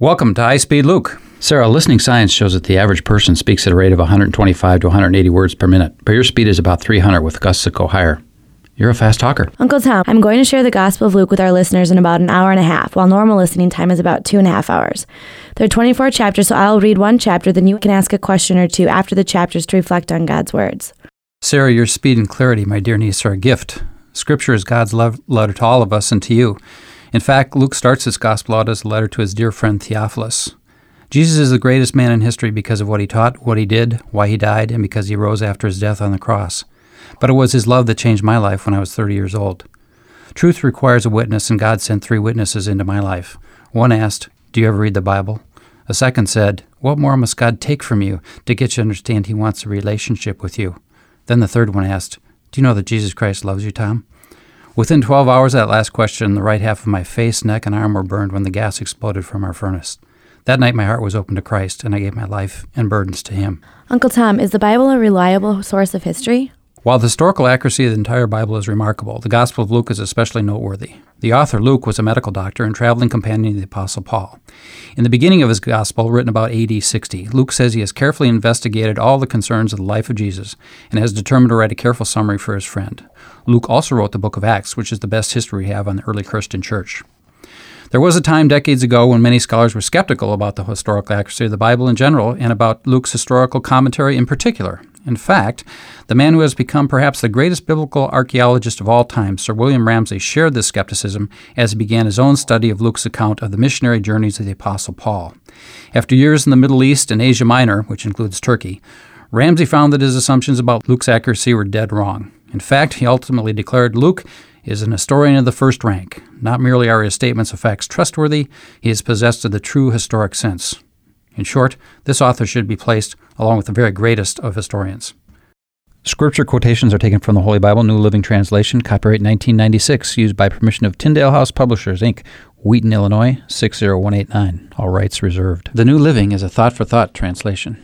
Welcome to High Speed Luke. Sarah, listening science shows that the average person speaks at a rate of 125 to 180 words per minute, but your speed is about 300 with gusts that go higher. You're a fast talker. Uncle Tom, I'm going to share the Gospel of Luke with our listeners in about an hour and a half, while normal listening time is about two and a half hours. There are 24 chapters, so I'll read one chapter, then you can ask a question or two after the chapters to reflect on God's words. Sarah, your speed and clarity, my dear niece, are a gift. Scripture is God's love letter to all of us and to you. In fact, Luke starts his gospel out as a letter to his dear friend Theophilus. Jesus is the greatest man in history because of what he taught, what he did, why he died, and because he rose after his death on the cross. But it was his love that changed my life when I was 30 years old. Truth requires a witness, and God sent three witnesses into my life. One asked, Do you ever read the Bible? A second said, What more must God take from you to get you to understand He wants a relationship with you? Then the third one asked, Do you know that Jesus Christ loves you, Tom? Within 12 hours of that last question, the right half of my face, neck, and arm were burned when the gas exploded from our furnace. That night, my heart was open to Christ, and I gave my life and burdens to Him. Uncle Tom, is the Bible a reliable source of history? While the historical accuracy of the entire Bible is remarkable, the Gospel of Luke is especially noteworthy. The author, Luke, was a medical doctor and traveling companion of the Apostle Paul. In the beginning of his Gospel, written about AD 60, Luke says he has carefully investigated all the concerns of the life of Jesus and has determined to write a careful summary for his friend. Luke also wrote the book of Acts, which is the best history we have on the early Christian church. There was a time decades ago when many scholars were skeptical about the historical accuracy of the Bible in general and about Luke's historical commentary in particular. In fact, the man who has become perhaps the greatest biblical archaeologist of all time, Sir William Ramsay, shared this skepticism as he began his own study of Luke's account of the missionary journeys of the Apostle Paul. After years in the Middle East and Asia Minor, which includes Turkey, Ramsay found that his assumptions about Luke's accuracy were dead wrong. In fact, he ultimately declared Luke is an historian of the first rank. Not merely are his statements of facts trustworthy, he is possessed of the true historic sense. In short, this author should be placed along with the very greatest of historians. Scripture quotations are taken from the Holy Bible, New Living Translation, copyright 1996, used by permission of Tyndale House Publishers, Inc., Wheaton, Illinois 60189. All rights reserved. The New Living is a thought for thought translation.